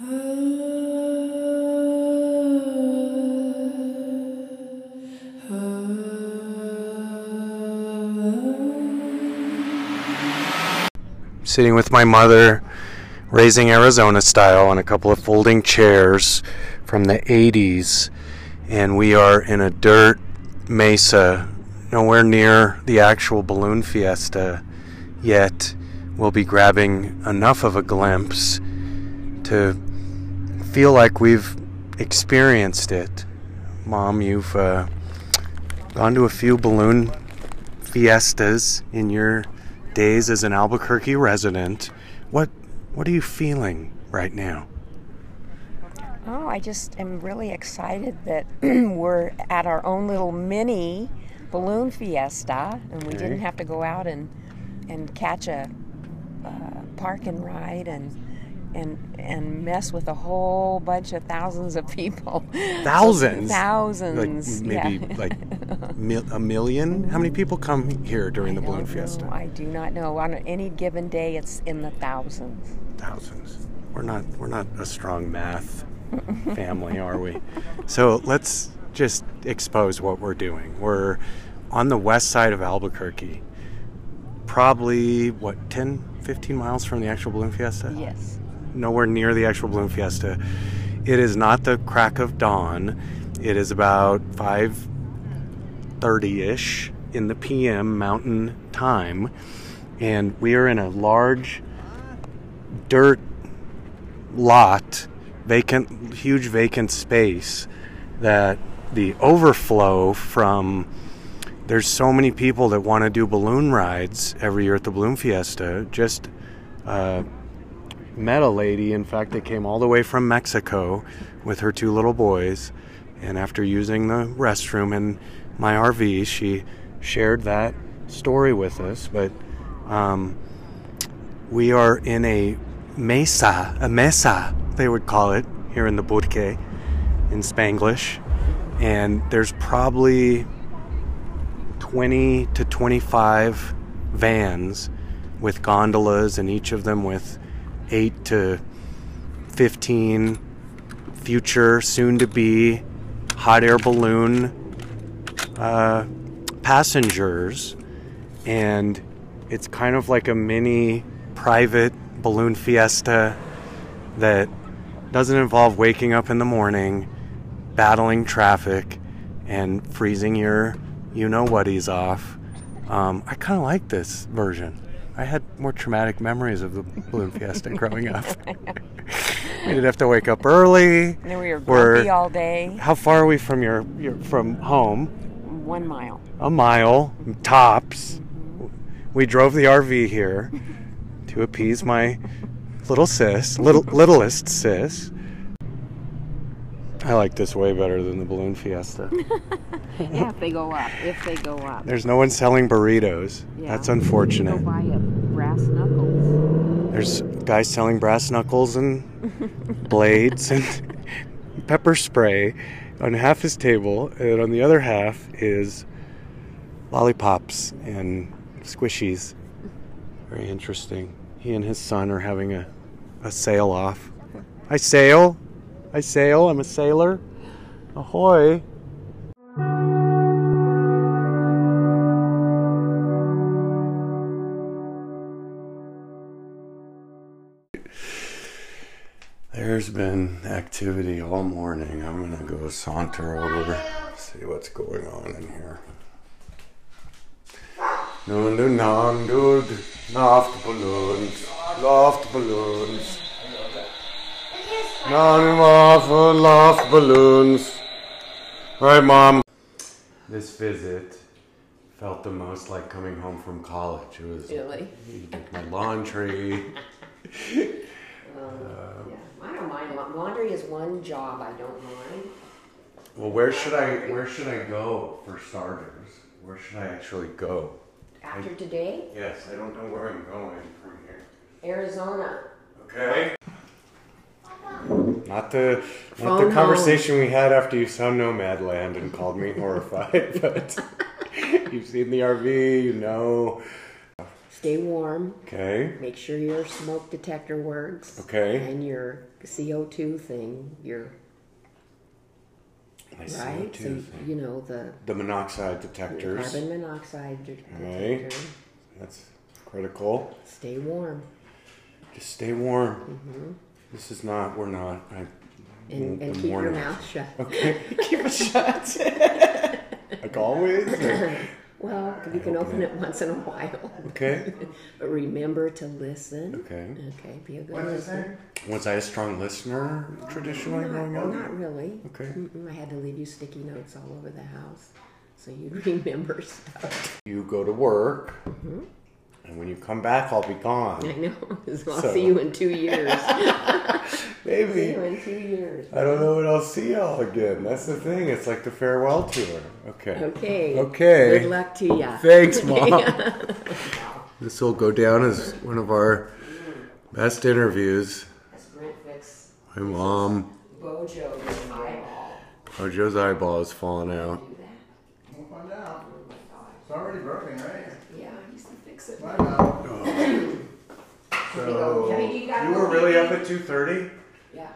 Sitting with my mother, raising Arizona style on a couple of folding chairs from the 80s, and we are in a dirt mesa, nowhere near the actual balloon fiesta yet. We'll be grabbing enough of a glimpse to feel like we've experienced it. Mom, you've uh, gone to a few balloon fiestas in your days as an Albuquerque resident. What what are you feeling right now? Oh, I just am really excited that we're at our own little mini balloon fiesta, and we Okay. didn't have to go out and and catch a uh, park and ride and and and mess with a whole bunch of thousands of people. Thousands? thousands, Like maybe yeah. like mil- a million? How many people come here during the balloon don't fiesta? know. I do not know. On any given day, it's in the thousands. Thousands. We're not we're not a strong math family, are we? So let's just expose what we're doing. We're on the west side of Albuquerque. Probably what 10 15 miles from the actual balloon fiesta? Yes. Nowhere near the actual balloon fiesta. It is not the crack of dawn. It is about 5:30ish in the PM mountain time and we are in a large dirt lot, vacant huge vacant space that the overflow from there's so many people that want to do balloon rides every year at the balloon fiesta just uh, met a lady. In fact, they came all the way from Mexico with her two little boys. And after using the restroom in my RV, she shared that story with us. But um, we are in a mesa, a mesa, they would call it here in the Burque in Spanglish. And there's probably 20 to 25 vans with gondolas, and each of them with 8 to 15 future, soon to be hot air balloon uh, passengers. And it's kind of like a mini private balloon fiesta that doesn't involve waking up in the morning, battling traffic, and freezing your you know whaties off. Um, I kind of like this version. I had more traumatic memories of the balloon fiesta growing up. we didn't have to wake up early. And then we were We're- grumpy all day. How far are we from your, your from home? One mile. A mile tops. We drove the RV here to appease my little sis, little littlest sis. I like this way better than the balloon fiesta. Yeah, if they go up. If they go up. There's no one selling burritos. Yeah. That's unfortunate. Go buy a brass knuckles. There's guys selling brass knuckles and blades and pepper spray on half his table, and on the other half is lollipops and squishies. Very interesting. He and his son are having a, a sail off. I sail. I sail. I'm a sailor. Ahoy. There's been activity all morning. I'm gonna go saunter over, see what's going on in here. Nun du nan du Luftballons, Luftballons. Nan off Luftballons. Right, mom. This visit felt the most like coming home from college. It was Really? you did my laundry. Uh, I don't mind. Laundry is one job I don't mind. Well, where should I where should I go for starters? Where should I actually go? After today, Yes, I don't know where I'm going from here. Arizona. Okay. Not the not Phone the conversation we had after you saw Nomadland and called me horrified, but you've seen the RV, you know. Stay warm. Okay. Make sure your smoke detector works. Okay. And your CO2 thing, your My right. CO2 so thing. you know the The monoxide detectors. carbon monoxide de- Right. detector. That's critical. Stay warm. Just stay warm. Mm-hmm. This is not. We're not. I. And, the and keep your morning. mouth shut. Okay. Keep it shut. like always. or- Well, you can open it once in a while. Okay. But remember to listen. Okay. Okay, be a good listener. Was I a strong listener traditionally growing Not, up? not really. Okay. Mm-mm, I had to leave you sticky notes all over the house so you'd remember stuff. You go to work, Mm-hmm. And when you come back, I'll be gone. I know. So I'll So- see you in two years. see Maybe. you in two years. I don't know when I'll see y'all again. That's the thing. It's like the farewell tour. Okay. Okay. Okay. Good luck to ya. Thanks, Mom. this will go down as one of our best interviews. That's Brent Fix My mom, Bojo's eyeball. Ojo's eyeball is falling out. We'll find out. It's already broken, right? Yeah, I used to fix it. Find out. So, you You were really up at 2.30? Yeah.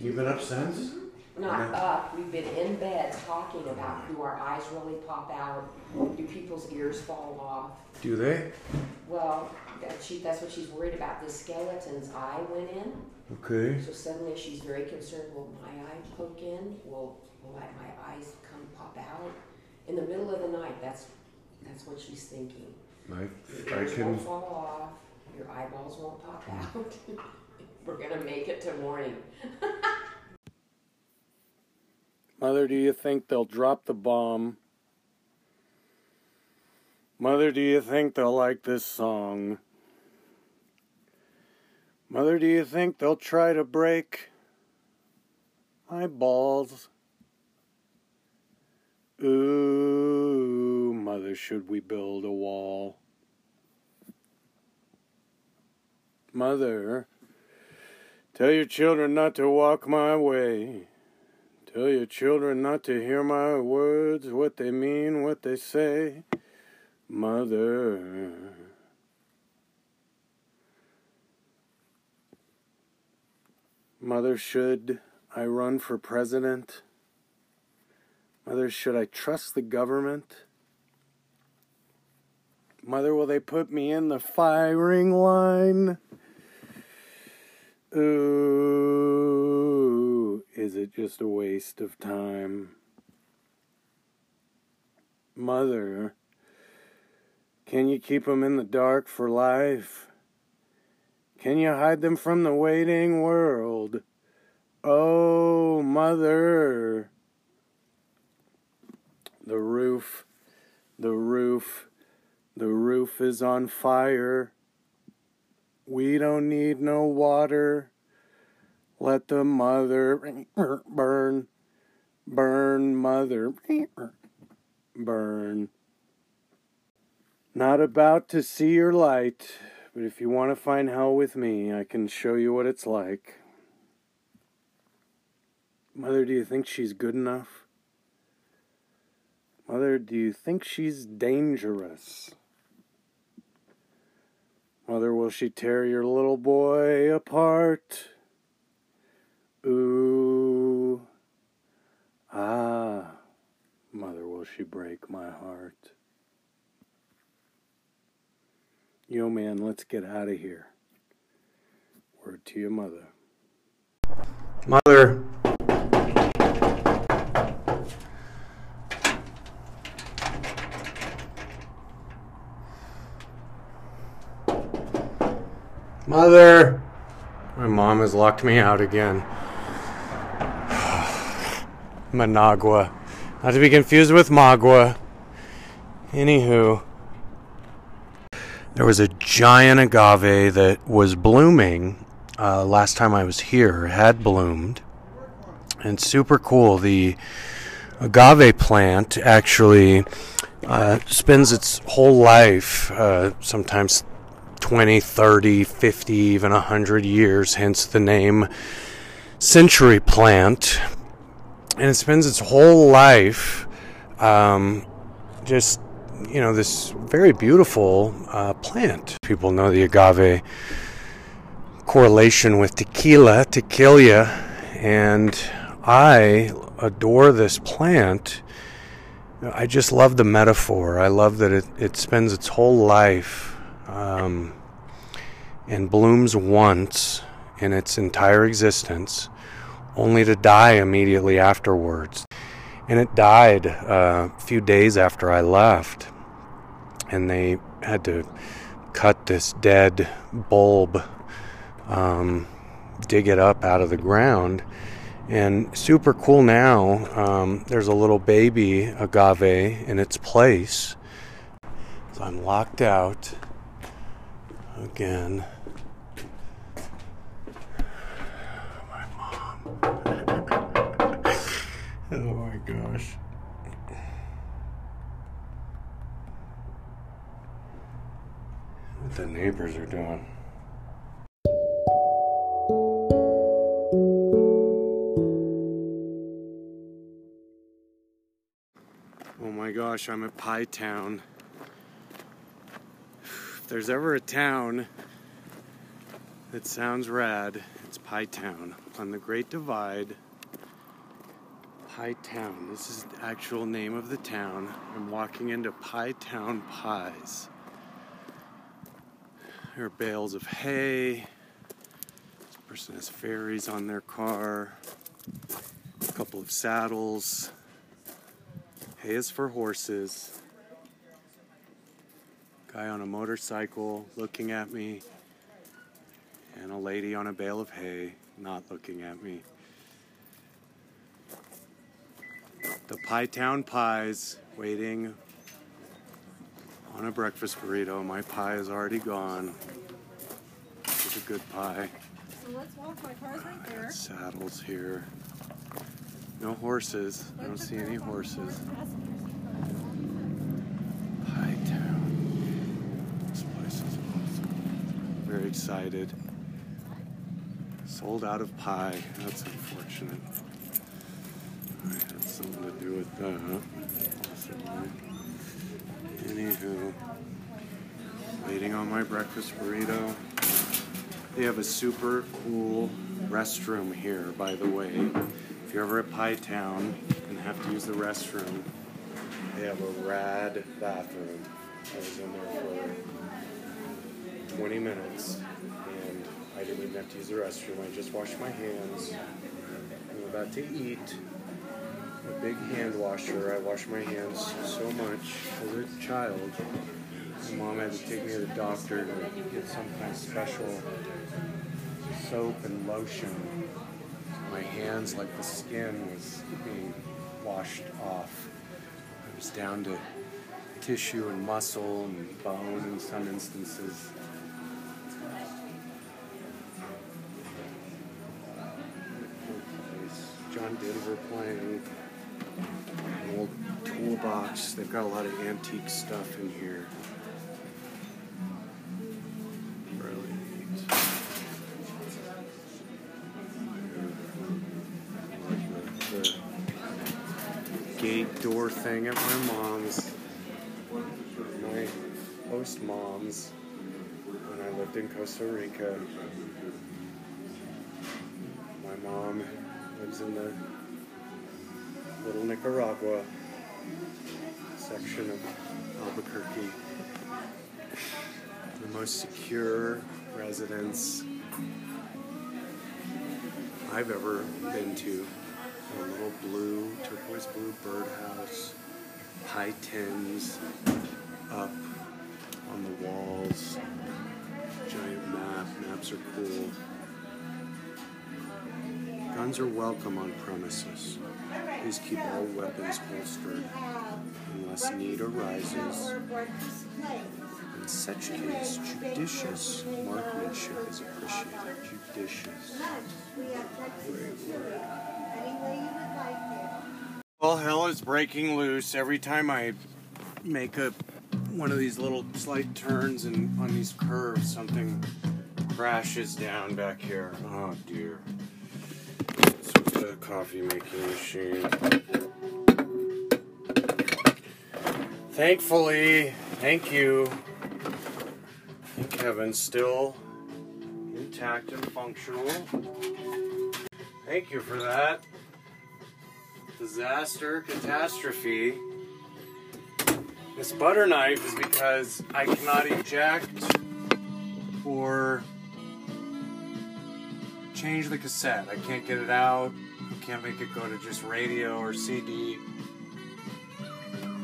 You've been up since? Not up. We've been in bed talking about do our eyes really pop out? Do people's ears fall off? Do they? Well, that she, that's what she's worried about. This skeleton's eye went in, Okay. so suddenly she's very concerned. Will my eye poke in? Will will my, my eyes come pop out in the middle of the night? That's that's what she's thinking. I, I ears can. won't fall off. Your eyeballs won't pop out. We're gonna make it to morning. Mother, do you think they'll drop the bomb? Mother, do you think they'll like this song? Mother, do you think they'll try to break my balls? Ooh, mother, should we build a wall? Mother, tell your children not to walk my way. Tell your children not to hear my words, what they mean, what they say. Mother. Mother, should I run for president? Mother, should I trust the government? Mother, will they put me in the firing line? Ooh, is it just a waste of time? Mother, can you keep them in the dark for life? Can you hide them from the waiting world? Oh, mother. The roof, the roof, the roof is on fire. We don't need no water. Let the mother burn, burn, mother, burn. Not about to see your light, but if you want to find hell with me, I can show you what it's like. Mother, do you think she's good enough? Mother, do you think she's dangerous? Mother, will she tear your little boy apart? Ooh. Ah. Mother, will she break my heart? Yo, man, let's get out of here. Word to your mother. Mother. Mother! My mom has locked me out again. Managua. Not to be confused with Magua. Anywho. There was a giant agave that was blooming uh, last time I was here, had bloomed. And super cool. The agave plant actually uh, spends its whole life, uh, sometimes 20, 30, 50, even 100 years, hence the name century plant. And it spends its whole life um, just you know, this very beautiful uh, plant. People know the agave correlation with tequila, tequila, and I adore this plant. I just love the metaphor. I love that it, it spends its whole life um, and blooms once in its entire existence, only to die immediately afterwards. And it died uh, a few days after I left, and they had to cut this dead bulb, um, dig it up out of the ground. And super cool now, um, there's a little baby agave in its place. So I'm locked out again. My mom. oh my gosh. What the neighbors are doing. Oh my gosh, I'm at Pie Town. If there's ever a town that sounds rad, it's Pie Town on the Great Divide. Pie Town. This is the actual name of the town. I'm walking into Pie Town Pies. There are bales of hay. This person has fairies on their car. A couple of saddles. Hay is for horses. Guy on a motorcycle looking at me. And a lady on a bale of hay not looking at me. The Pie Town Pies waiting on a breakfast burrito. My pie is already gone. It's a good pie. So let's walk. My car's right there. got saddles here. No horses. I don't see any horses. Pie Town. This place is awesome. Very excited. Sold out of pie. That's unfortunate. I had something to do with that. Possibly. Anywho, waiting on my breakfast burrito. They have a super cool restroom here, by the way. If you're ever at Pie Town and have to use the restroom, they have a rad bathroom. I was in there for 20 minutes and I didn't even have to use the restroom. I just washed my hands. I'm about to eat a big hand washer. I wash my hands so much as a child. My mom had to take me to the doctor to get some kind of special soap and lotion. My hands, like the skin, was being washed off. I was down to tissue and muscle and bone in some instances. Denver playing an old toolbox. They've got a lot of antique stuff in here. Gate door thing at my mom's. My host mom's when I lived in Costa Rica. My mom lives in the little Nicaragua section of Albuquerque. The most secure residence I've ever been to. A little blue, turquoise blue birdhouse, high tins up on the walls, giant map. Maps are cool. Guns are welcome on premises. Please keep all weapons holstered unless need arises. In such case, judicious marksmanship is appreciated. Judicious. All hell is breaking loose every time I make a one of these little slight turns and on these curves something crashes down back here. Oh dear. The coffee making machine. Thankfully, thank you. Thank heaven, still intact and functional. Thank you for that. Disaster, catastrophe. This butter knife is because I cannot eject or change the cassette. I can't get it out. I can't make it go to just radio or CD.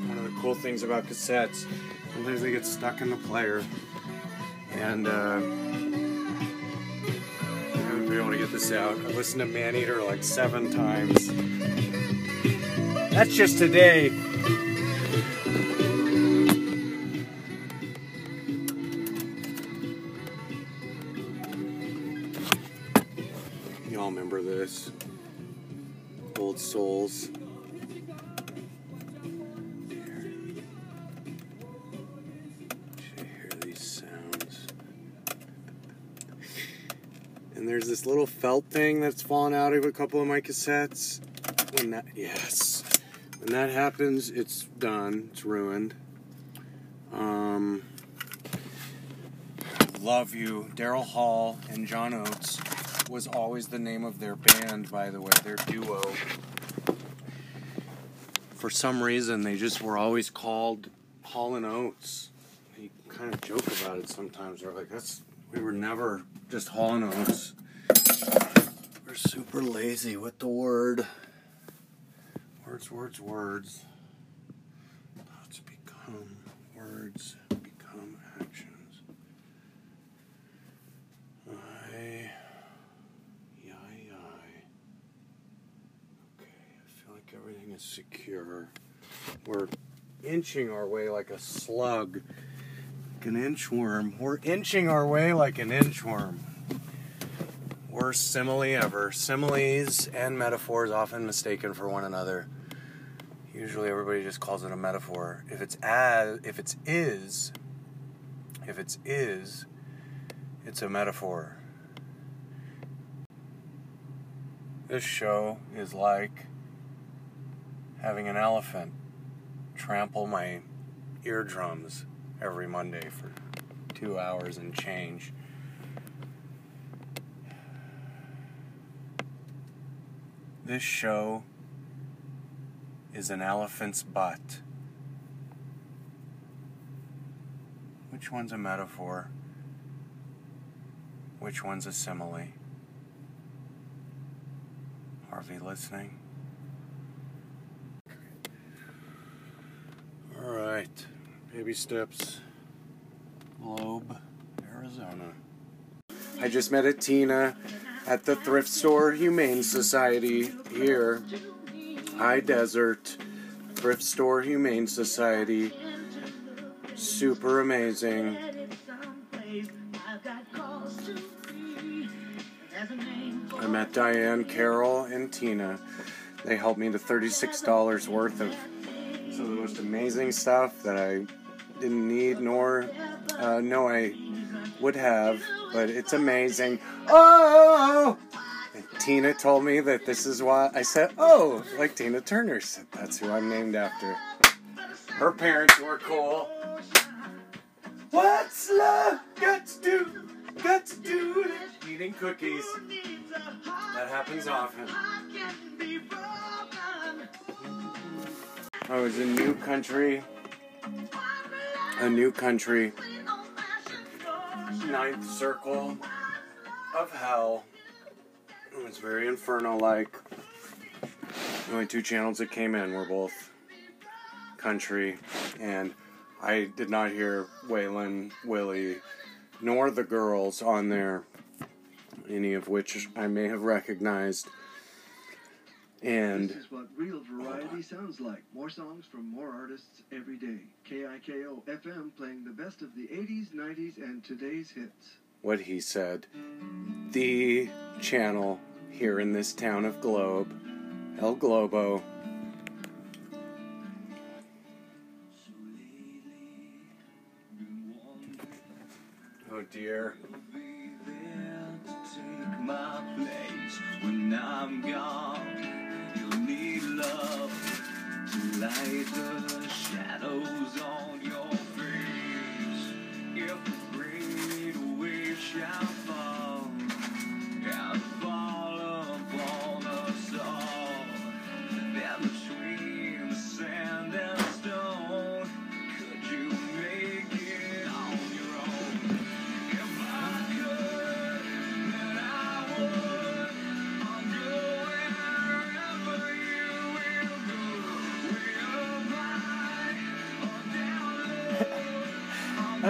One of the cool things about cassettes, sometimes they get stuck in the player. And uh, I haven't been able to get this out. I've listened to Maneater like seven times. That's just today. Old Souls. And there's this little felt thing that's fallen out of a couple of my cassettes. When that, yes, when that happens, it's done. It's ruined. Um, love you, Daryl Hall and John Oates was always the name of their band, by the way, their duo. For some reason, they just were always called Hall and Oates. You kind of joke about it sometimes. They're like, "That's we were never just Hall and Oates." We're super lazy with the word. Words, words, words. Thoughts become words, become actions. I. Yai, yai. Okay, I feel like everything is secure. We're inching our way like a slug, like an inchworm. We're inching our way like an inchworm. Worst simile ever. Similes and metaphors often mistaken for one another. Usually everybody just calls it a metaphor. If it's as if it's is if it's is, it's a metaphor. This show is like having an elephant trample my eardrums every Monday for two hours and change. This show is an elephant's butt. Which one's a metaphor? Which one's a simile? Harvey listening? Alright, baby steps. Globe, Arizona. I just met a Tina at the thrift store Humane Society here. High Desert Thrift Store Humane Society. Super amazing. I met Diane, Carol, and Tina. They helped me to $36 worth of some of the most amazing stuff that I didn't need nor uh, know I would have, but it's amazing. Oh! And Tina told me that this is why I said, oh, like Tina Turner said, that's who I'm named after. Her parents were cool. What's love got to do? Got to do with eating cookies. That happens often. I was in new country. A new country. Ninth circle of hell. It was very inferno like. The only two channels that came in were both country, and I did not hear Waylon, Willie, nor the girls on there, any of which I may have recognized. And This is what real variety sounds like. More songs from more artists every day. KIKO FM playing the best of the 80s, 90s, and today's hits. what he said, the channel here in this town of Globe, El Globo. Oh dear. Take my place when I'm gone. Need love to light the shadows on your face. If the great wave shall fall,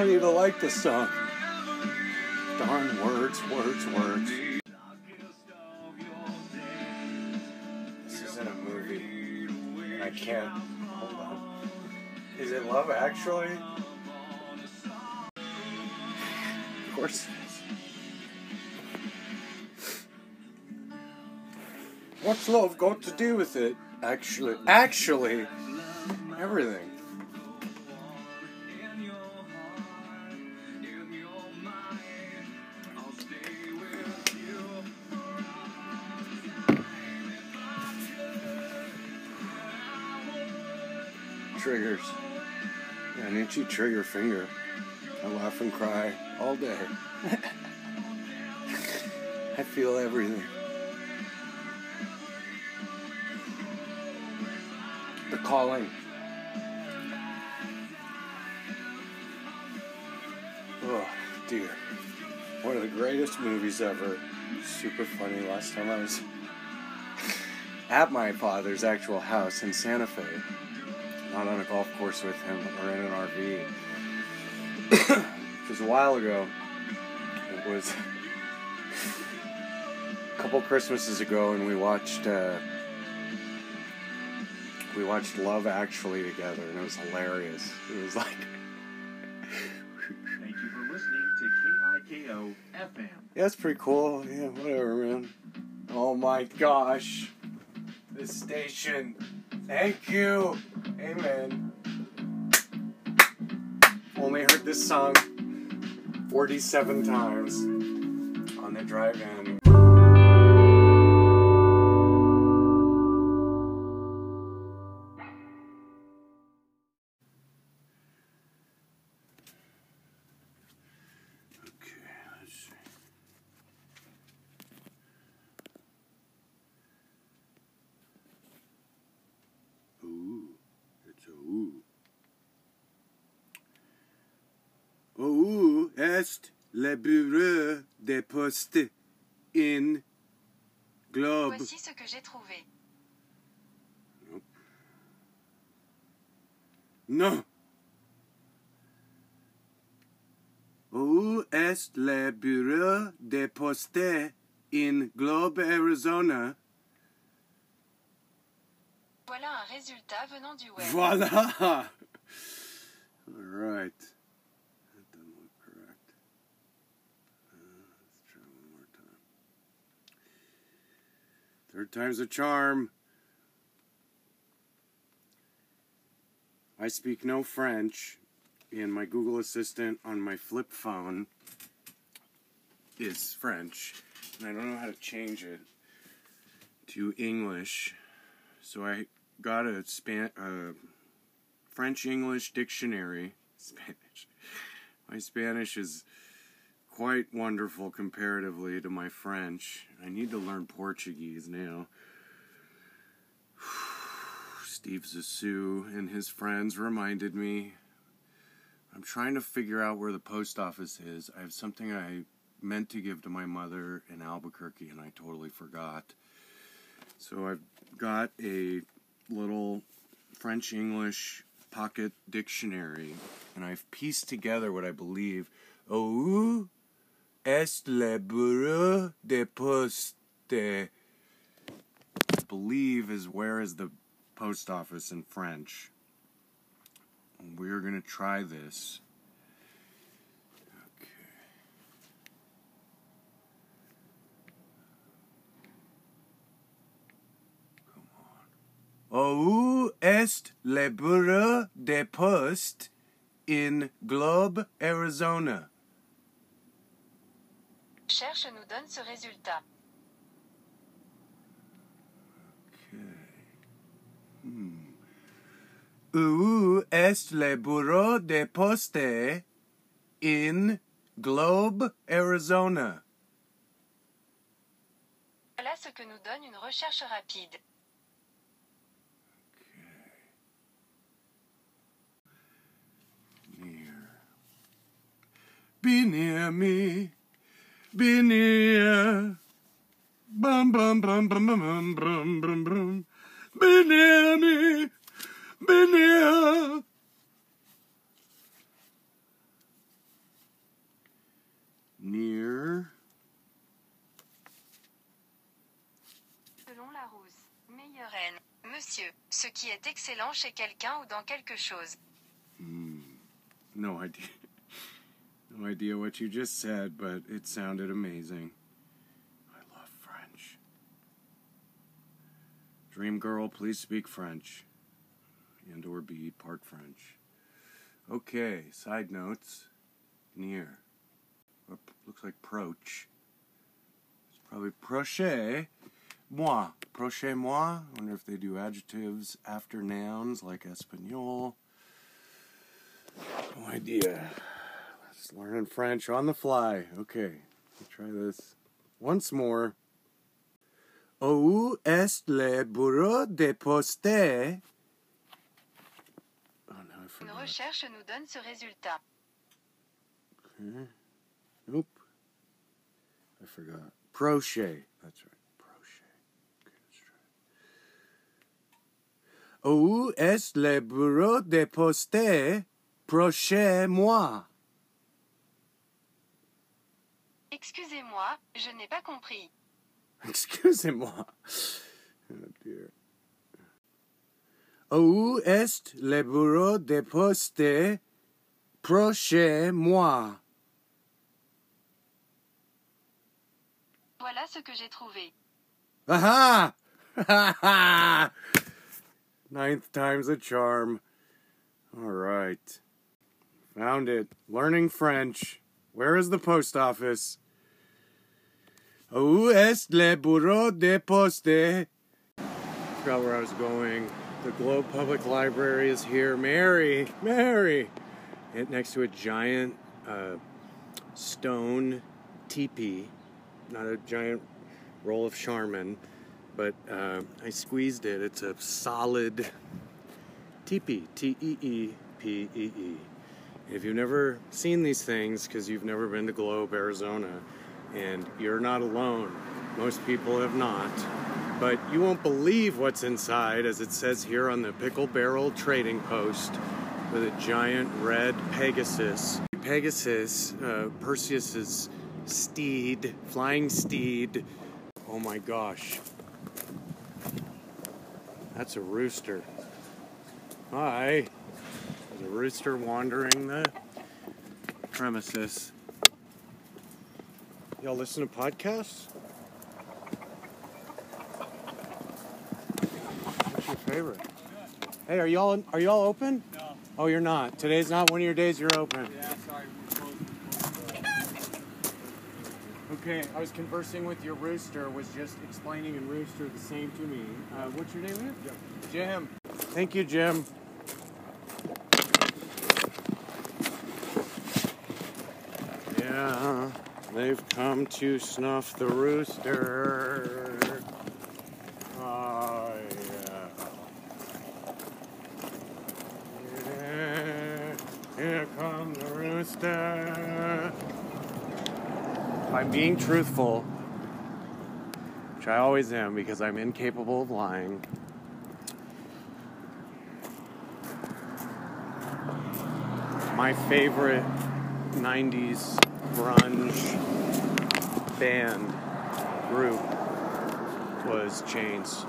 don't even like this song. Darn words, words, words. This isn't a movie. And I can't. Hold on. Is it Love Actually? Of course. What's love got to do with it? Actually, actually, everything. An itchy trigger finger. I laugh and cry all day. I feel everything. The calling. Oh, dear. One of the greatest movies ever. Super funny. Last time I was at my father's actual house in Santa Fe not on a golf course with him or in an RV. It was a while ago. It was a couple Christmases ago, and we watched uh, we watched Love Actually together, and it was hilarious. It was like, Thank you for listening to KIKO FM. yeah, it's pretty cool. Yeah, whatever, man. Oh my gosh, this station. Thank you. Amen. Only heard this song 47 times on the drive in. In Globe? Voici ce que j'ai trouvé. Non. Où est le bureau de poste in Globe, Arizona? Voilà un résultat venant du web. Voila! All right. Third time's a charm. I speak no French, and my Google Assistant on my flip phone is French, and I don't know how to change it to English. So I got a span uh, French English dictionary. Spanish. My Spanish is quite wonderful comparatively to my French. I need to learn Portuguese now. Steve Zissou and his friends reminded me. I'm trying to figure out where the post office is. I have something I meant to give to my mother in Albuquerque and I totally forgot. So I've got a little French English pocket dictionary and I've pieced together what I believe. Où est le bureau de poste? I believe is where is the post office in French. We're gonna try this. Okay. Où est le bureau de poste in Globe, Arizona? Cherche nous donne ce résultat. Okay. Hmm. Où est le bureau de poste in Globe, Arizona? Voilà ce que nous donne une recherche rapide. Near. Be near me. Bum, bum, bum, bum, bum, bum, bum, me. Selon la meilleure haine. Monsieur, ce qui est excellent chez quelqu'un ou dans quelque chose. Hmm. No idea. No idea what you just said, but it sounded amazing. I love French. Dream girl, please speak French. And or be part French. Okay, side notes. Near. Or looks like proche. It's probably proche. Moi. Proche moi. Wonder if they do adjectives after nouns like Espanol. No idea. Let's learning French on the fly. Okay, let's try this once more. Où est le bureau de poste? Oh no, I Une forgot. recherche nous donne ce résultat. Okay. Nope. I forgot. Crochet. That's right. Crochet. Okay, let's try. Où est le bureau de poste? Prochez-moi. Excusez-moi, je n'ai pas compris. Excusez-moi. Oh. Où est le bureau de poste? Prochez-moi. Voilà ce que j'ai trouvé. Aha! Ninth time's a charm. All right. Found it. Learning French. Where is the post office? Où le bureau de poste? Forgot where I was going. The Globe Public Library is here. Mary! Mary! It next to a giant uh, stone teepee. Not a giant roll of Charmin, but uh, I squeezed it. It's a solid teepee, T E E P E E. If you've never seen these things, because you've never been to Globe, Arizona, and you're not alone, most people have not, but you won't believe what's inside, as it says here on the Pickle Barrel Trading Post, with a giant red Pegasus. Pegasus, uh, Perseus's steed, flying steed. Oh my gosh. That's a rooster. Hi. There's a rooster wandering the premises. Y'all listen to podcasts? What's your favorite? Hey, are y'all are y'all open? No. Oh, you're not. Today's not one of your days you're open. Yeah, sorry. Okay, I was conversing with your rooster, was just explaining in rooster the same to me. Uh, what's your name again? Jim. Jim. Thank you, Jim. Yeah, they've come to snuff the rooster. Oh, yeah. Yeah, here comes the rooster. I'm being truthful, which I always am because I'm incapable of lying, my favorite 90s grunge band group was Chains,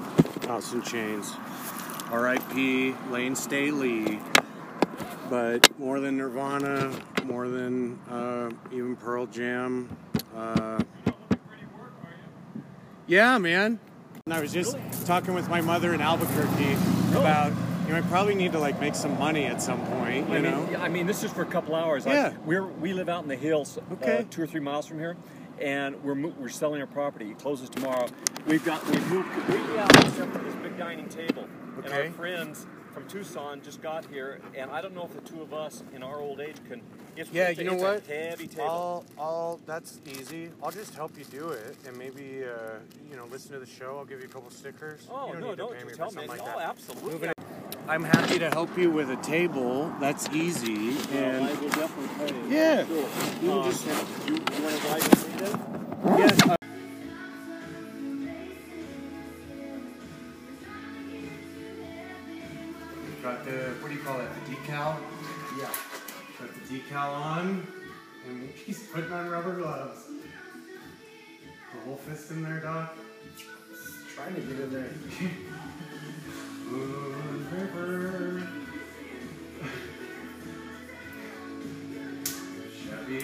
Alice in Chains. R.I.P. Layne Staley. But more than Nirvana, more than uh, even Pearl Jam. Uh, yeah, man. And I was just talking with my mother in Albuquerque about you know I probably need to like make some money at some point. You I mean, know. I mean, this is for a couple hours. Yeah. we're we live out in the hills, Okay. uh, two or three miles from here, and we're we're selling our property. It closes tomorrow. We've got we've moved completely out except for this big dining table, okay. and our friends from Tucson just got here, and I don't know if the two of us in our old age can. It's Yeah, you know what? Heavy table. I'll, I'll, that's easy. I'll just help you do it, and maybe, uh, you know, listen to the show. I'll give you a couple stickers. oh you don't no, need to don't pay me tell me. like oh, that. absolutely. Moving I'm happy to help you with a table. That's easy. I And will definitely pay. yeah, Sure. You Um, just- you, you want to ride with me then? yes. uh, Got the what do you call it? The decal. Yeah. Got the decal on, and he's putting on rubber gloves. The whole fist in there, Doc. Trying to get in there. Moon River. Chevy,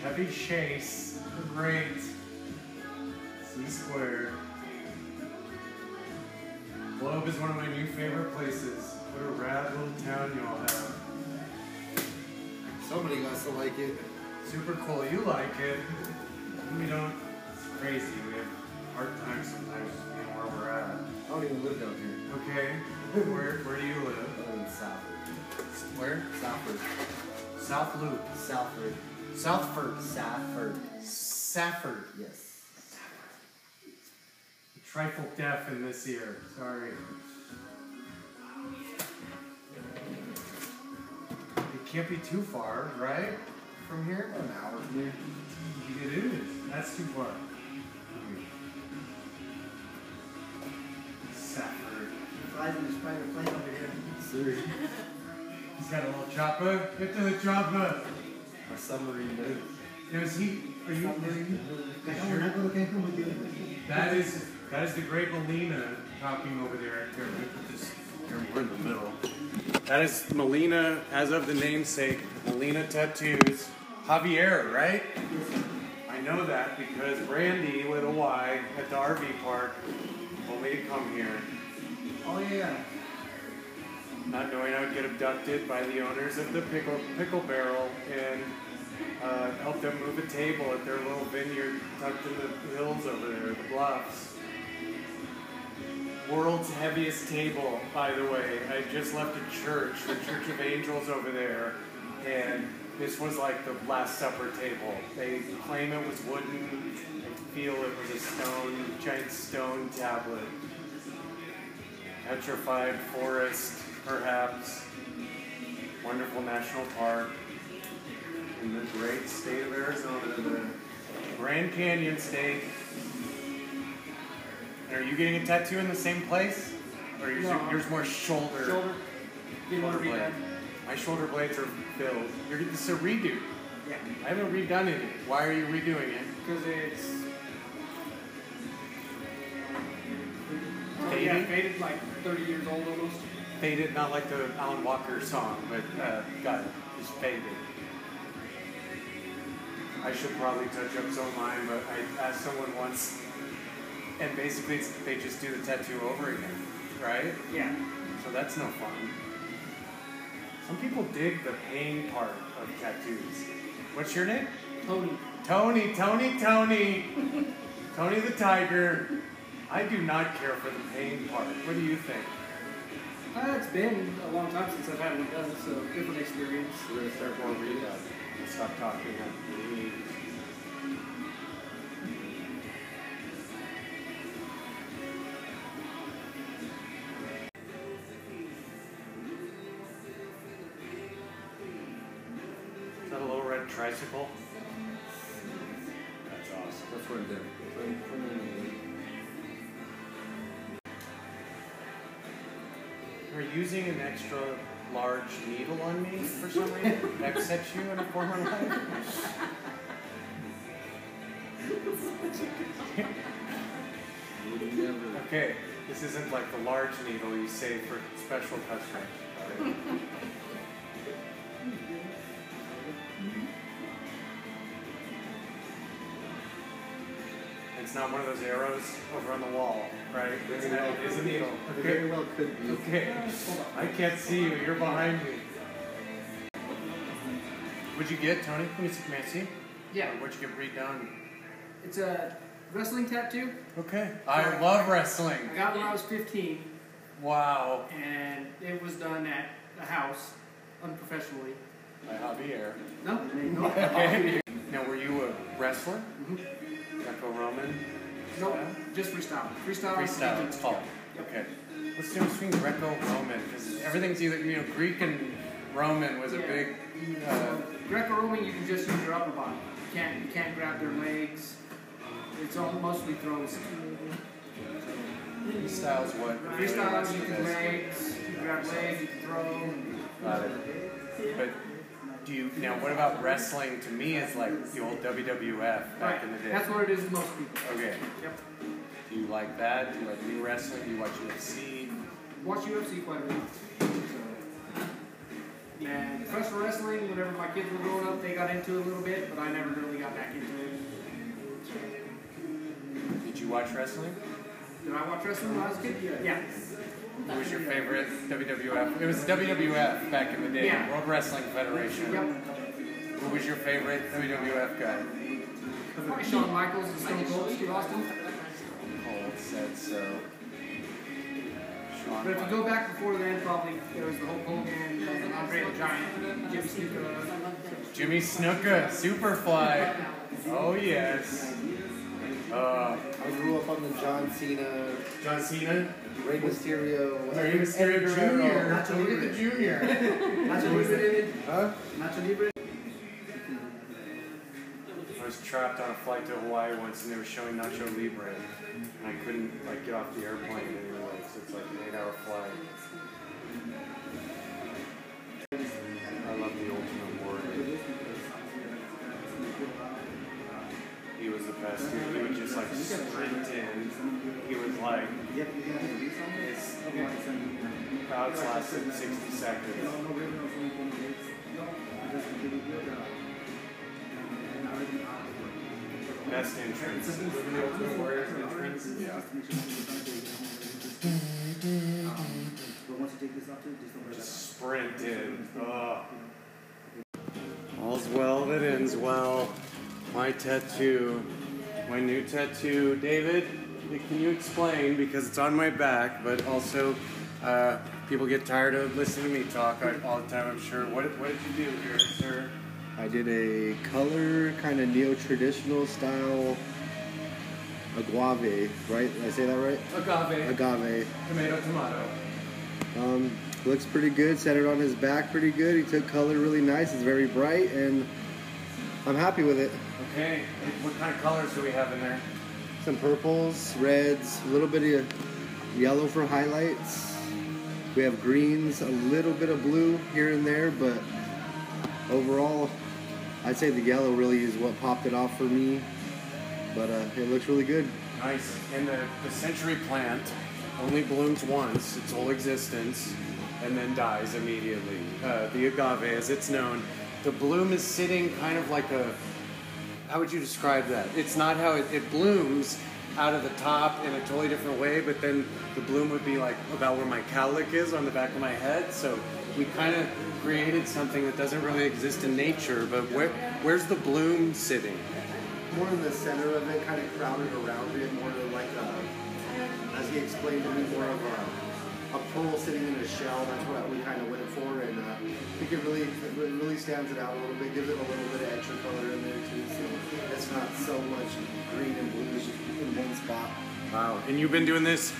Chevy Chase, great. C squared. Globe is one of my new favorite places. What a rad little town y'all have. Somebody got to like it. Super cool. You like it. We don't. It's crazy. We have hard times sometimes even live down here. Okay. Where Where do you live? I live in Southford. Where? Southford. South Loop. Southford. Southford. Safford. Safford. Yes. Trifle deaf in this ear. Sorry. It can't be too far, right? From here? An hour from here. It is. That's too far. Flies in his private plane over here. Sir. He's got a little chopper. Get to the chopper. A submarine boat. Now, is he? Are you? Sure. That is that is the great Melina talking over there. Here, this, here, we're in the middle. That is Melina, as of the namesake, Melina Tattoos. Javier, right? I know that because Brandy, with a Y, at the RV park, told me to come here. Oh yeah. not knowing I would get abducted by the owners of the pickle pickle barrel and uh, help them move a table at their little vineyard tucked in the hills over there, the bluffs. World's heaviest table, by the way. I just left a church, the Church of Angels over there, and this was like the Last Supper table. They claim it was wooden. I feel it was a stone, giant stone tablet petrified forest, perhaps, wonderful national park in the great state of Arizona, the Grand Canyon State. And are you getting a tattoo in the same place? Or No. yours more shoulder? Shoulder. Didn't want to shoulder blade? My shoulder blades are filled. You're, this is a redo. Yeah. I haven't redone it. Why are you redoing it? Because it's. Oh, yeah, faded like 30 years old almost. Faded, not like the Alan Walker song, but uh, got it. It's faded. I should probably touch up some of mine, but I asked someone once, and basically they just do the tattoo over again, right? Yeah. So that's no fun. Some people dig the pain part of tattoos. What's your name? Tony. Tony, Tony, Tony. Tony the Tiger. I do not care for the pain part. What do you think? Uh, it's been a long time since I've had one done, so different experience. We're gonna start more reading. Stop talking. Read. Is that a little red tricycle? That's awesome. That's what I'm doing. You're using an extra large needle on me for some reason? That upsets you in a former life? Okay, this isn't like the large needle you save for special customers. It's not one of those arrows over on the wall, right? It's an, it's a needle. It very well could be. Okay. I can't see you. You're behind me. What'd you get, Tony? Let me see. May I see? Yeah. Or what'd you get Reed redone? It's a wrestling tattoo. Okay. I love wrestling. I got when I was 15. Wow. and it was done at a house, unprofessionally. By Javier. No, no, Okay. Now, were you a wrestler? Mm-hmm. Greco-Roman? no, just freestyle. Freestyle. Freestyle, it's called. Okay. What's the difference between Greco-Roman? Because everything's either, you know, Greek and Roman was a big. Uh, Greco-Roman, you can just use your upper body. You can't, you can't grab their legs. It's all mostly throws. Freestyle is what? Freestyle, you can legs, you can grab legs, you can throw. Got it. But do you now? What about wrestling? To me, is like the old WWF back Right. in the day. That's what it is to most people. Okay. Yep. Do you like that? Do you like new wrestling? Do you watch UFC? Watch UFC quite a bit. So, and professional wrestling, whenever my kids were growing up, they got into it a little bit, but I never really got back into it. Did you watch wrestling? Did I watch wrestling when I was a kid? Yeah. Who was your favorite WWF? It was WWF back in the day, Yeah. World Wrestling Federation. Yep. Who was your favorite WWF guy? Probably Shawn Michaels and Stone Cold Steve Austin. Cole said so. Shawn But if you go back before then, probably there was the Hulk Hogan, uh, Andre the Giant, Jimmy Snuka. Jimmy Snuka, Superfly. Oh yes. Uh, I grew up on the John Cena, John Cena. Rey Mysterio, Rey Mysterio Jr. Nacho Look at Libre. the Junior. Nacho Libre. Huh? Nacho Libre. I was trapped on a flight to Hawaii once, and they were showing Nacho Libre, and I couldn't like get off the airplane anyway. So it's like an eight-hour flight. I love the Ultimate Warrior. He was the best dude. He would just like sprint in. He was like his crowds lasted 60 seconds. Best entrance. The Warrior's entrance? Yeah. Just sprint in. All's well that ends well. My tattoo. My new tattoo. David, can you explain? Because it's on my back, but also uh, people get tired of listening to me talk all the time, I'm sure. What, what did you do here, sir? I did a color kind of neo-traditional style agave, right? Did I say that right? Agave. Agave. Tomato, tomato. Um, looks pretty good. Centered on his back, pretty good. He took color really nice. It's very bright, and I'm happy with it. Okay. What kind of colors do we have in there? Some purples, reds, a little bit of yellow for highlights. We have greens, a little bit of blue here and there, but overall, I'd say the yellow really is what popped it off for me. But uh, it looks really good. Nice. And the, the century plant only blooms once, its whole existence, and then dies immediately. Uh, the agave, as it's known, the bloom is sitting kind of like a. How would you describe that? It's not how it, it blooms out of the top in a totally different way, but then the bloom would be like about where my cowlick is on the back of my head. So we kind of created something that doesn't really exist in nature, but where, where's the bloom sitting? More in the center of it, kind of crowded around it, more like a, as he explained to me, more of a, a pearl sitting in a shell. That's what we kind of went for, and uh, I think it really, it really stands it out a little bit, gives it a little bit of extra color in there too. So it's not so much green and blue, it's just in one spot. Wow. And you've been doing this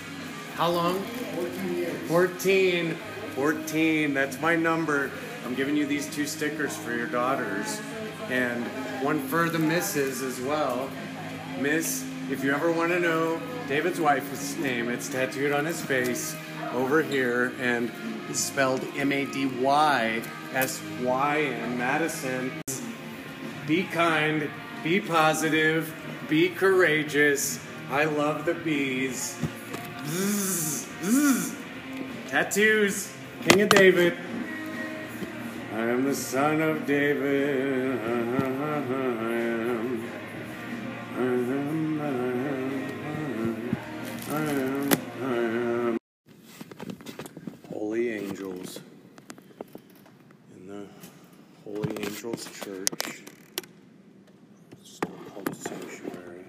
how long? 14 years. 14. 14. That's my number. I'm giving you these two stickers for your daughters. And one for the misses as well. Miss, if you ever want to know David's wife's name, it's tattooed on his face over here. And it's spelled M A D Y S Y N, Madison. Be kind, be positive, be courageous. I love the bees. Tattoos, King of David. I am the son of David. I am. I am. Holy Church, still called Sanctuary.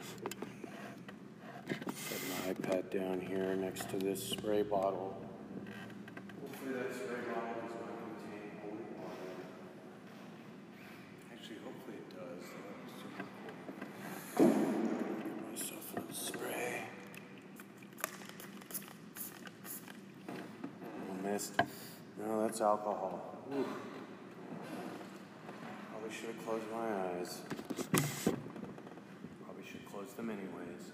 Set my iPad down here next to this spray bottle. Hopefully that spray bottle does not contain holy water. Actually, hopefully it does. That super myself a spray. Missed. No, that's alcohol. Ooh. Probably should have closed my eyes. Probably should close them anyways.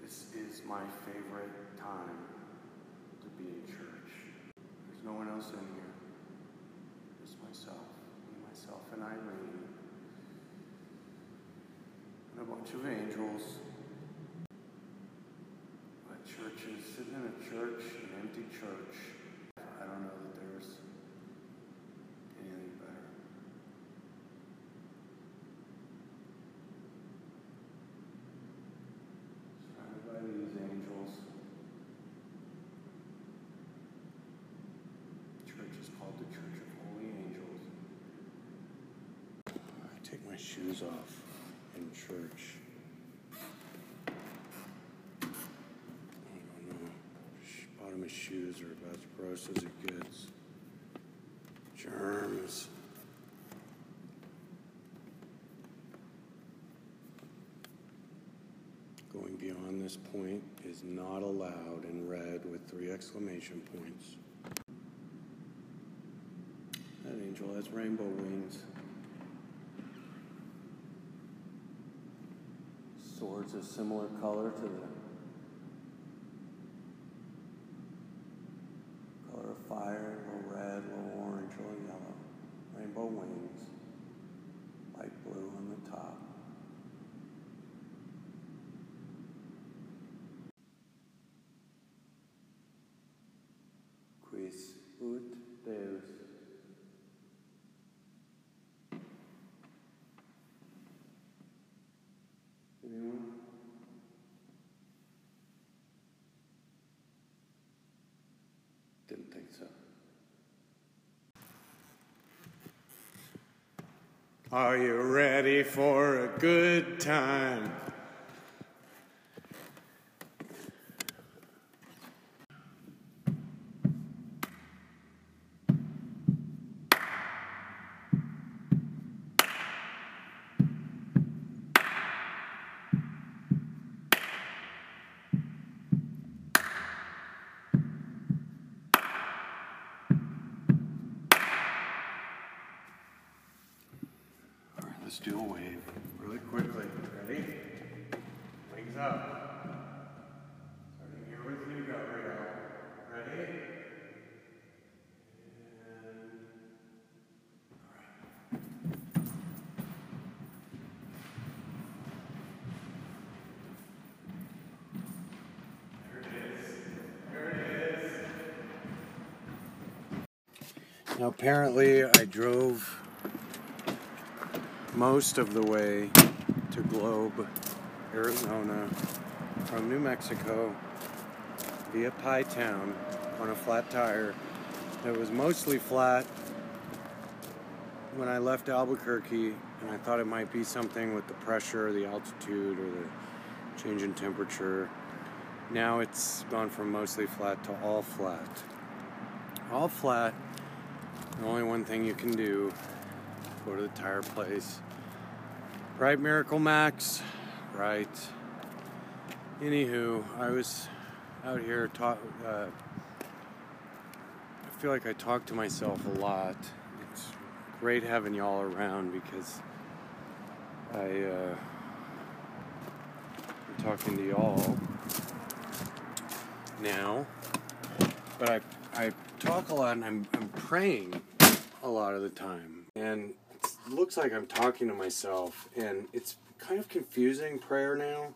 This is my favorite time to be in church. There's no one else in here. Just myself. Me, myself, and Irene. And a bunch of angels. But churches, sitting in a church, an empty church, I don't know that there's anything better. Surrounded by these angels. Church is called the Church of Holy Angels. I take my shoes off in church. Bottom of shoes are about as gross as it gets. Germs. Going beyond this point is not allowed in red with three exclamation points. That angel has rainbow wings. Swords a similar color to the color of fire, a little red, a little orange, a little yellow. Rainbow wings. Light blue on the top. Quis ut Deus? Anyone? Didn't think so. Are you ready for a good time? All right, let's do a wave really quickly. Ready? Wings up. Starting here with you, Gabrielle. Ready? And... There it is. There it is. Now, apparently, I drove most of the way to Globe, Arizona, from New Mexico via Pie Town on a flat tire that was mostly flat when I left Albuquerque, and I thought it might be something with the pressure, the altitude, or the change in temperature. Now it's gone from mostly flat to all flat. All flat. The only one thing you can do go to the tire place. Right, Miracle Max? Right. Anywho, I was out here talk. Uh, I feel like I talk to myself a lot. It's great having y'all around because I uh, I'm talking to y'all now, but I I talk a lot and I'm I'm praying a lot of the time and it looks like I'm talking to myself, and it's kind of confusing prayer now.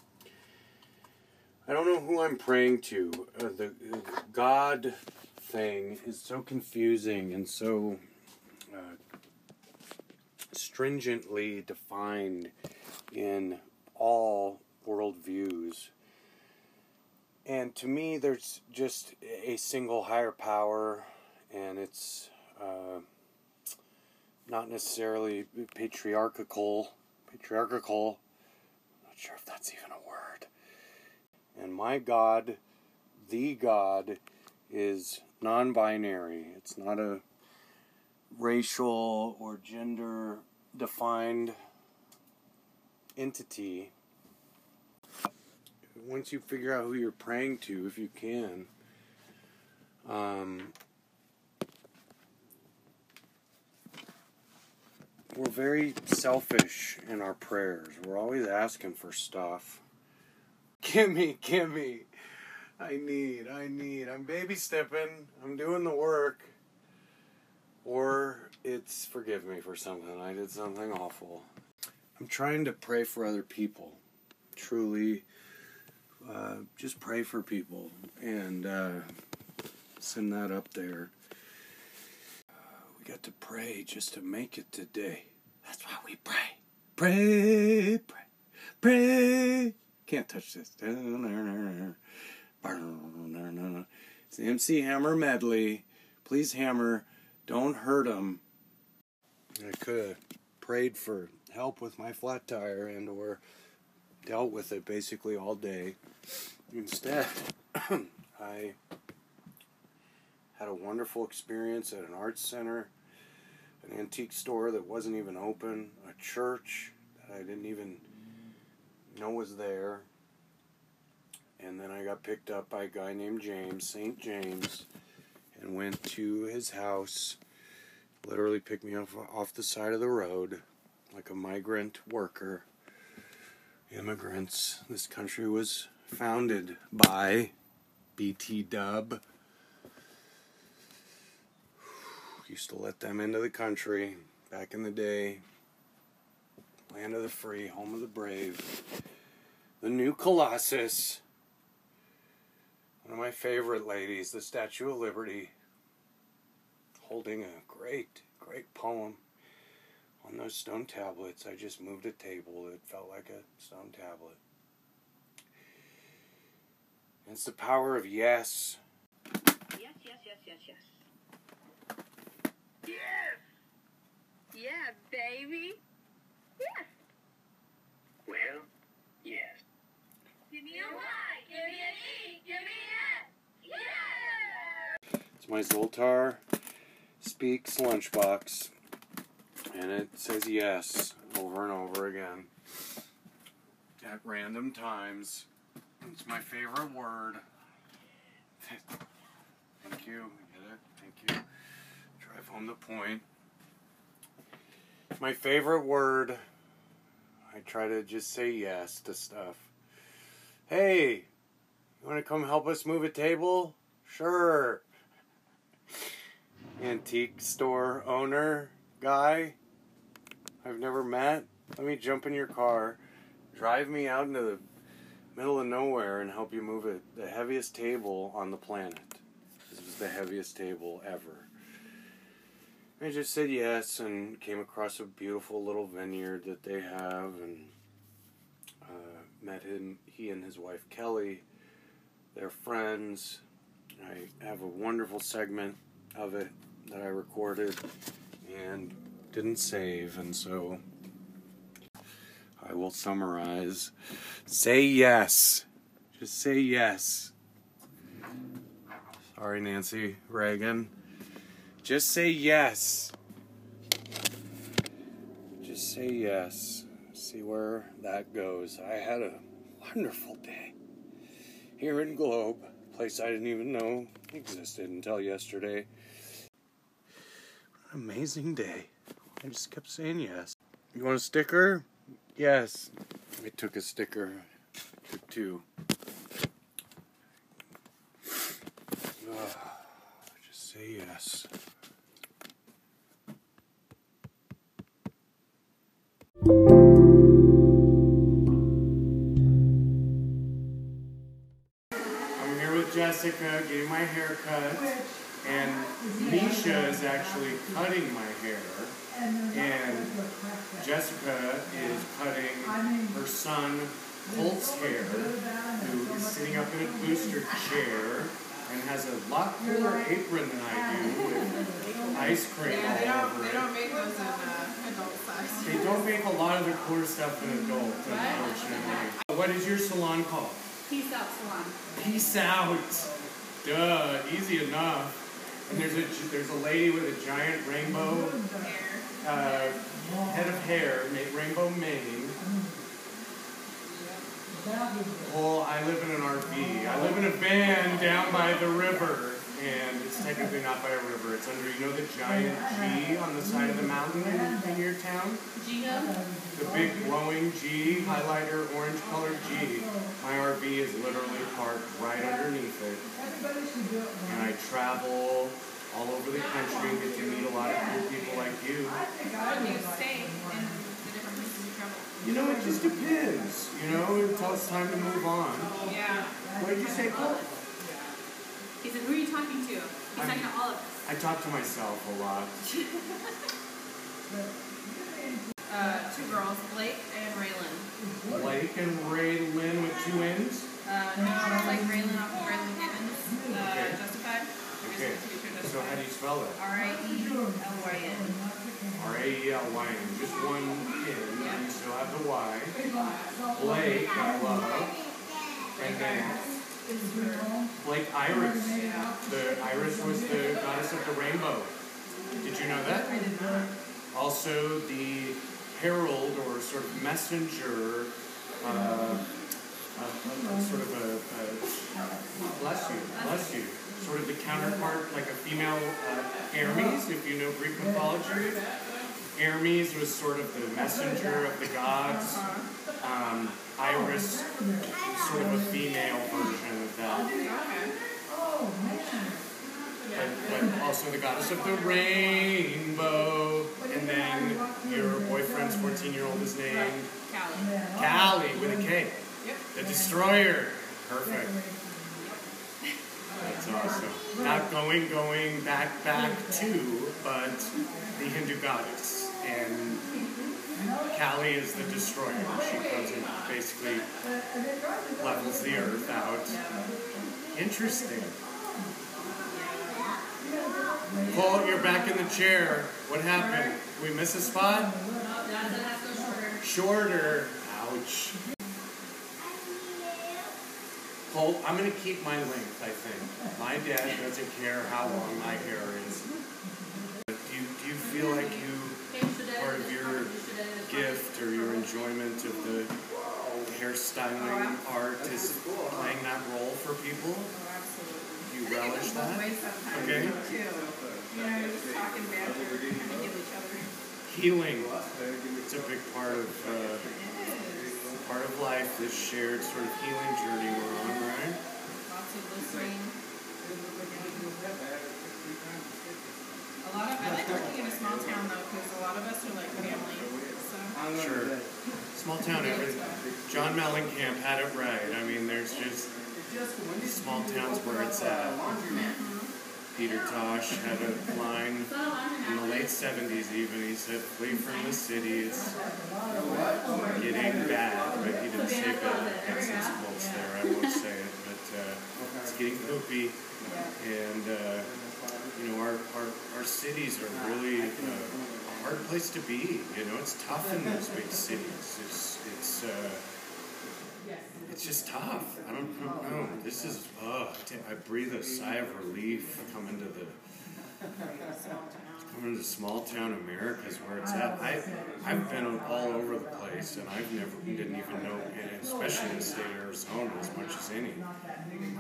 I don't know who I'm praying to. Uh, the uh, God thing is so confusing and so uh, stringently defined in all worldviews. And to me, there's just a single higher power, and it's. Uh, not necessarily patriarchal, patriarchal. Not sure if that's even a word. And my God, the God, is non-binary. It's not a racial or gender defined entity. Once you figure out who you're praying to, if you can, um, we're very selfish in our prayers. We're always asking for stuff. Give me, give me. I need, I need. I'm baby stepping. I'm doing the work. Or it's forgive me for something. I did something awful. I'm trying to pray for other people. Truly, uh, just pray for people and uh, send that up there. We got to pray just to make it today. That's why we pray. Pray, pray, pray. Can't touch this. It's the MC Hammer medley. Please hammer. Don't hurt him. I could have prayed for help with my flat tire and or dealt with it basically all day. Instead, I had a wonderful experience at an arts center, an antique store that wasn't even open, a church that I didn't even know was there. And then I got picked up by a guy named James, St. James, and went to his house. Literally picked me up off the side of the road like a migrant worker. Immigrants. This country was founded by BT Dub. Used to let them into the country back in the day. Land of the free, home of the brave. The new Colossus. One of my favorite ladies, the Statue of Liberty, holding a great, great poem on those stone tablets. I just moved a table it felt like a stone tablet. It's the power of yes. Yes, yes, yes, yes, yes. Yes! Yeah, baby. Yes. Well, yes. Give me a Y. Give me an E. Give me an Yes! It's my Zoltar Speaks lunchbox, and it says yes over and over again at random times. It's my favorite word. Thank you. Get it? Thank you. Home the point. My favorite word. I try to just say yes to stuff. Hey, you want to come help us move a table? Sure. Antique store owner guy I've never met. Let me jump in your car, drive me out into the middle of nowhere, and help you move it. The heaviest table on the planet. This was the heaviest table ever. I just said yes and came across a beautiful little vineyard that they have and uh, met him, he and his wife Kelly. They're friends. I have a wonderful segment of it that I recorded and didn't save, and so I will summarize. Say yes. Just say yes. Sorry, Nancy Reagan. Just say yes. Just say yes. See where that goes. I had a wonderful day here in Globe, a place I didn't even know existed until yesterday. An amazing day. I just kept saying yes. You want a sticker? Yes. I took a sticker. Took two. Just say yes. I'm here with Jessica getting my hair cut, and Misha is actually cutting my hair, and Jessica is cutting her son Colt's hair, who is sitting up in a booster chair and has a lot cooler apron than I do with ice cream all over they don't make those in uh, adult size. Don't make a lot of the cooler stuff in adult, unfortunately. What is your salon called? Peace out salon. Peace out. Duh, easy enough. And there's a there's a lady with a giant rainbow uh, head of hair, ma- rainbow mane. Well, I live in an RV. I live in a van down by the river, and it's technically not by a river. It's under, you know, the giant G on the side of the mountain in, in your town? The big glowing G, highlighter, orange colored G. My RV is literally parked right underneath it. And I travel all over the country and get to meet a lot of cool people like you. How do you stay in the different places you travel? You know, it just depends. You know, until it's time to move on. Yeah. What did you say, Cole? He said, who are you talking to? He's I'm- talking to all of us. I talk to myself a lot. uh, two girls, Blake and Raylan. Blake and Ray Lynn with two N's. Uh, no, it's like Raylan off of Raylan Givens, uh, Okay. Justified. Okay. So how do you spell that? R-I-E-L-Y-N. R A E L Y N. Just one N. You still have the Y. Blake, love. And then Blake Iris. The Iris was the goddess of the rainbow. Did you know that? Also, the herald or sort of messenger, uh, uh, uh, sort of a, a bless you, bless you, sort of the counterpart, like a female uh, Hermes, if you know Greek mythology. Hermes was sort of the messenger of the gods. Um, Iris, sort of a female version of that. But, but also the goddess of the rainbow. And then your boyfriend's 14 year old is named Callie. Callie with a K. The destroyer. Perfect. That's awesome. Not going, going back, back to, but the Hindu goddess. And Kali is the destroyer. She comes and basically levels the earth out. Interesting. Paul, you're back in the chair. What happened? We miss a spot? Shorter. Ouch. Paul, I'm going to keep my length, I think. My dad doesn't care how long my hair is. Do you, do you feel like you, part of your gift or your enjoyment of the hairstyling art is playing that role for people? Do you relish that? Okay. Too. You know, just talking banter, kind of heal each other. Healing. It's a big part of uh, part of life. This shared sort of healing journey we're on, right? Lots of listening. A lot of, I like working in a small town though, because a lot of us are like family. Sure. Small town, every, John Mellencamp had it right. I mean, there's just small towns where it's at. Peter Tosh had a line in the late 70s even. He said, flee from the city. It's getting bad. But he didn't say bad. That's his quotes there. I won't say it. But uh, it's getting poopy. And, uh, you know, our, our, our cities are really uh, hard place to be. You know, it's tough in those big cities. It's, it's, uh, it's just tough. I don't, I don't know. This is, ugh. I I breathe a sigh of relief coming to the coming to small town America is where it's at. I I've been all over the place, and I've never didn't even know, and especially in the state of Arizona, as much as any.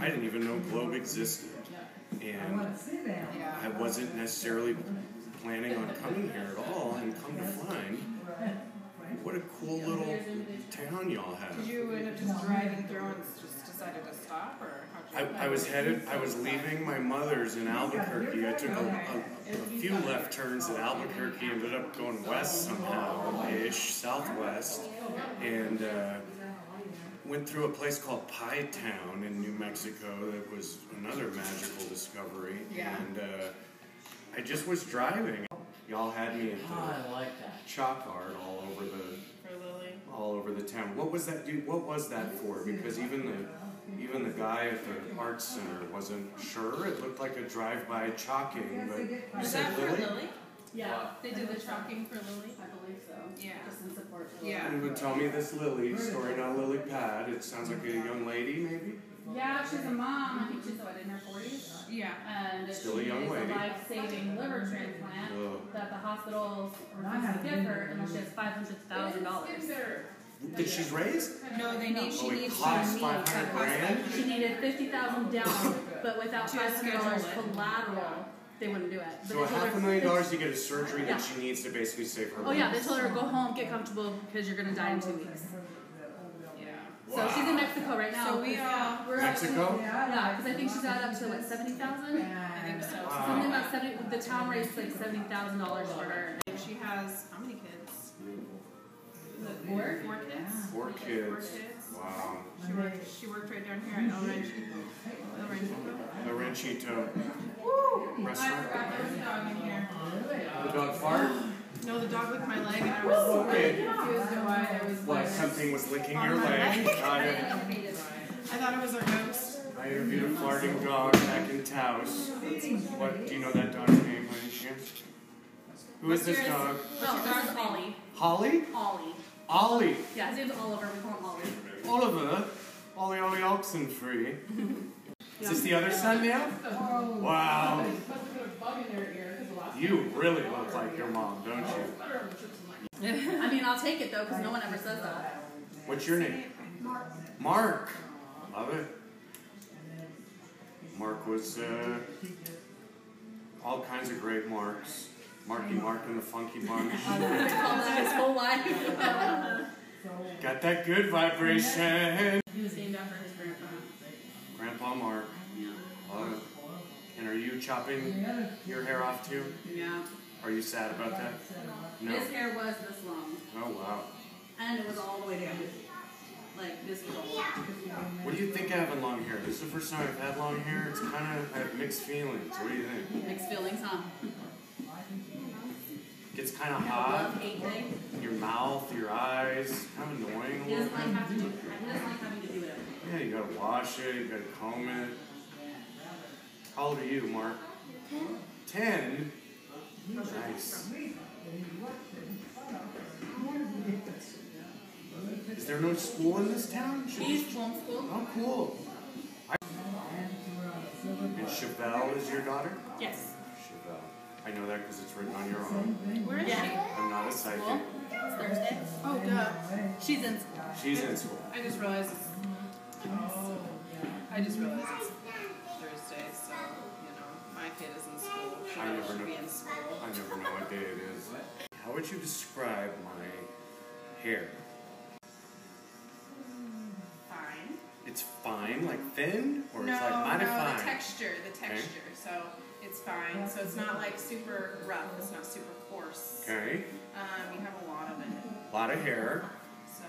I didn't even know Globe existed, and I wasn't necessarily planning on coming here at all. And come to find, what a cool little town y'all have. Did you end up just driving through and just decided to stop, or how'd you? I, I was headed, I was leaving my mother's in Albuquerque. I took a, a, a few left turns at Albuquerque, ended up going west somehow ish, southwest, and uh, went through a place called Pie Town in New Mexico that was another magical discovery. Yeah. And uh, I just was driving. Y'all had me oh, at the chalk art all over the all over the town. What was that? Dude, what was that for? Because even the even the guy at the arts center wasn't sure. It looked like a drive-by chalking, but you said that for Lily. Lily? Yeah. They did the chalking for Lily? I believe so. Yeah. Just in support Yeah. You would tell me this Lily story, not Lily Pad. It sounds like a young lady, maybe. Yeah, she's a mom. I think she's what in her forties. Yeah. And Still a she young needs lady. a life-saving liver transplant Ugh. that the hospitals refuse to give her unless she has five hundred thousand dollars. Did she's raised? No, they need. She Oh, needs. costs she 500 grand? She needed fifty thousand down, oh, but without To five hundred dollars schedule it. collateral, they wouldn't do it. But So a half her- a million dollars to get a surgery Yeah. that she needs to basically save her life. Oh yeah, they told her go home, get comfortable because you're gonna die in two weeks. Yeah. So she's in Mexico right now. So we 'cause, all- yeah, we're Mexico? Up, yeah, because I think she's at up to what seventy thousand. Yeah, I think so. Something about seventy. The town raised like seventy thousand dollars for her. And she has how many kids? Four? Four kids. Four Four kids. kids. Wow. She worked. She worked right down here at El Ranchito. El Ranchito. The Ranchito. I Restaurant. forgot there was a dog in here. The dog fart? No, the dog licked my leg, and I was Okay. really confused at why it was What, like. something was licking your leg? leg. Got. I thought it was a ghost. I interviewed a farting dog back in Taos. What, do you know that dog's name by any chance? Who is this dog? Oh, this is Ollie. Holly? Ollie. Ollie. Yeah, his name's Oliver. We call him Ollie. Oliver. Ollie Ollie Oxenfree. Is this the other son now? Wow. You really look like your mom, don't you? I mean, I'll take it though, because no one ever says that. What's your name? Mark. Mark. Love it. Mark was uh, all kinds of great marks. Marky Mark and the Funky Bunch. His whole life. Got that good vibration. he was named after his grandpa. Grandpa Mark. Love it. And are you chopping your hair off too? Yeah. Are you sad about that? No. His hair was this long, Oh wow. and it was all the way down. Like this was all. What do you think of having long hair? This is the first time I've had long hair. It's kind of I have mixed feelings. What do you think? Mixed feelings, huh? Gets kind of hot. Love, hate thing. Your mouth, your eyes, kind of annoying He doesn't like having to do. He doesn't like having to do it. Yeah, you gotta wash it. You gotta comb it. How old are you, Mark? Ten. Ten? Nice. Is there no school in this town? Should- He's school. Oh, cool. I- And Chevelle is your daughter? Yes. Chevelle. I know that because it's written on your arm. Where is she? I'm not a psychic. School? It's Thursday. Oh, duh. She's in school. She's in school. I just realized it's. I just realized it's kid is in school. She I never should know. be in school. I never know what day it is. How would you describe my hair? Fine. It's fine, like thin, or no, it's like mighty no, fine. the texture, the texture. Okay. So it's fine. So it's not like super rough. It's not super coarse. Okay, Um, you have a lot of it. a lot of hair. So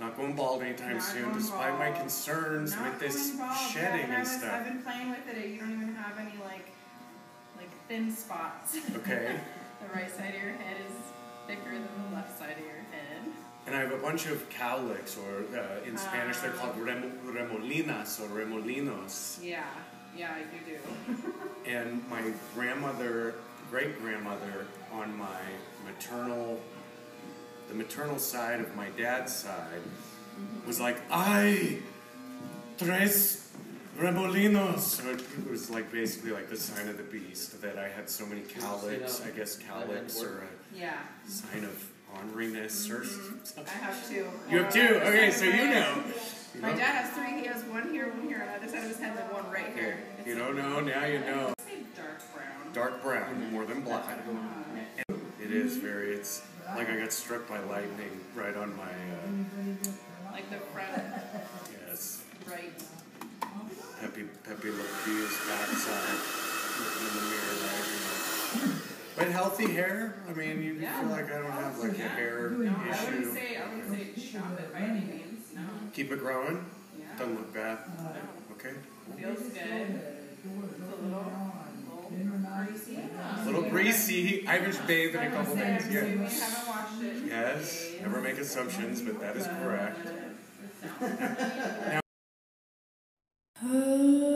Not going bald anytime Not soon, going despite my bald. concerns not with this going bald. shedding yeah, and I was, stuff. I've been playing with it. You don't even have any like like thin spots. Okay. the right side of your head is thicker than the left side of your head. And I have a bunch of cowlicks, or uh, in Spanish they're called remo- remolinas or remolinos. Yeah, yeah, you do. And my grandmother, great grandmother on my maternal, the maternal side of my dad's side, was like, I, tres remolinos. So it was like basically like the sign of the beast that I had so many cowlicks. I guess cowlicks or a Yeah. sign of orneriness or mm-hmm. something. I have two. You have two? Okay, so you know. You My dad has three. He has one here, one here, on the other side of his head, and one right Okay, here. you don't know, now you know. Dark brown. Dark brown, more than black. And uh, it is very, it's like I got struck by lightning right on my, uh, Like the front yes, right. Pepe Le Pew's backside. Looking in the mirror, right? You know. But healthy hair, I mean, you feel like I don't have like a hair No, I wouldn't say. I wouldn't say shop it by any means. No. Keep it growing? Yeah. Doesn't look bad. Okay. Feels good. It's a little greasy. A little greasy. I was bathed in a couple days. We Yeah. haven't washed it. Yes, never make assumptions, but that is correct. Now,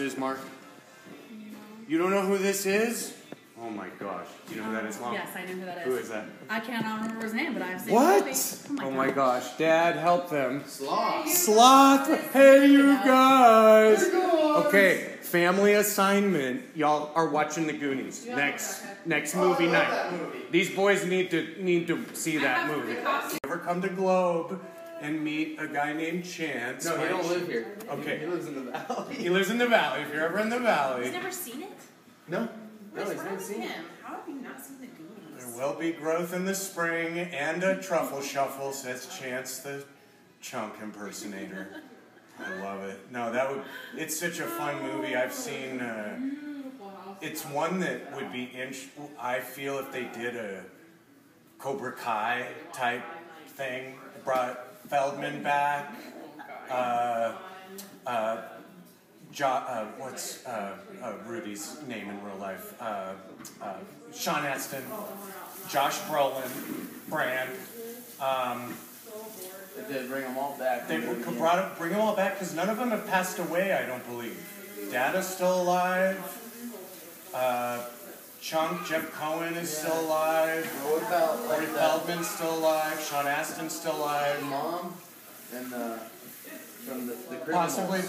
this is, Mark? You don't know who this is? Oh my gosh. Do you know who that is, Mom? Yes, I know who that is. Who is that? I cannot remember his name, but I've seen What? the movie. Oh my oh gosh. Dad, help them. Sloth. Sloth. Hey, you guys. Okay, family assignment. Y'all are watching the Goonies next next oh, movie night. These boys need to need to see that movie. Ever come to Globe and meet a guy named Chance? No, he My- don't live here. Okay. He lives in the valley. He lives in the valley. If you're ever in the valley, He's never seen it? no. No, What's he's wrong never with seen it. him? How have you not seen the Goonies? There will be growth in the spring and a truffle shuffle, says Chance the chunk impersonator. I love it. No, that would. It's such a fun movie. I've seen. Uh, it's one that would be. In, I feel if they did a Cobra Kai type thing, brought Feldman back. Uh, uh, jo- uh, what's uh, uh, Rudy's name in real life? Uh, uh, Sean Astin, Josh Brolin, Brand. Um, They bring them all back. They could brought bring them all back because none of them have passed away. I don't believe. Data's still alive. Uh, Chunk Jeff Cohen is still alive. What about Corey like the Feldman's still alive. Sean Astin's still alive. mom and the from the, the criminals? Possibly,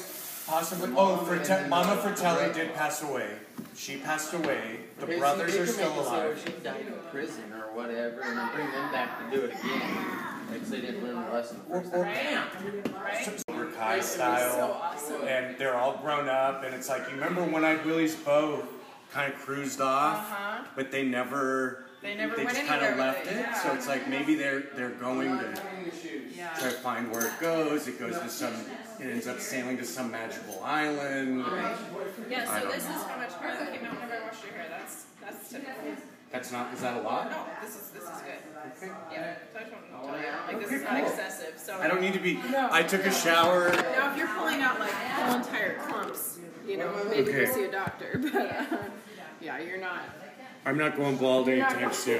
possibly. The Oh, mom Frate- and then Mama the- Fratelli did pass away. She passed away. The Okay, see, brothers they are could still make it so alive. She died in prison or whatever, and then bring them back to do it again. Like they didn't learn the lesson the first time. Cobra Kai style, and they're all grown up, and it's like you remember when I Willie's boat kind of cruised off, Uh-huh. but they never. They never they went just kind of left it, it. yeah. So it's like maybe they're they're going to Yeah. try to find where it goes. It goes to some. It ends up sailing to some magical island. Yeah, I so don't this know. is how much hair that came out whenever I washed your hair. That's that's typical. That's not. Is that a lot? No, this is this is good. Yeah, so I just want to tell you, like this is not excessive. So I don't need to be. No. I took a shower. Now, if you're pulling out like whole entire clumps, you know, maybe Okay. go see a doctor. But uh, yeah, you're not. I'm not going bald You're anytime soon.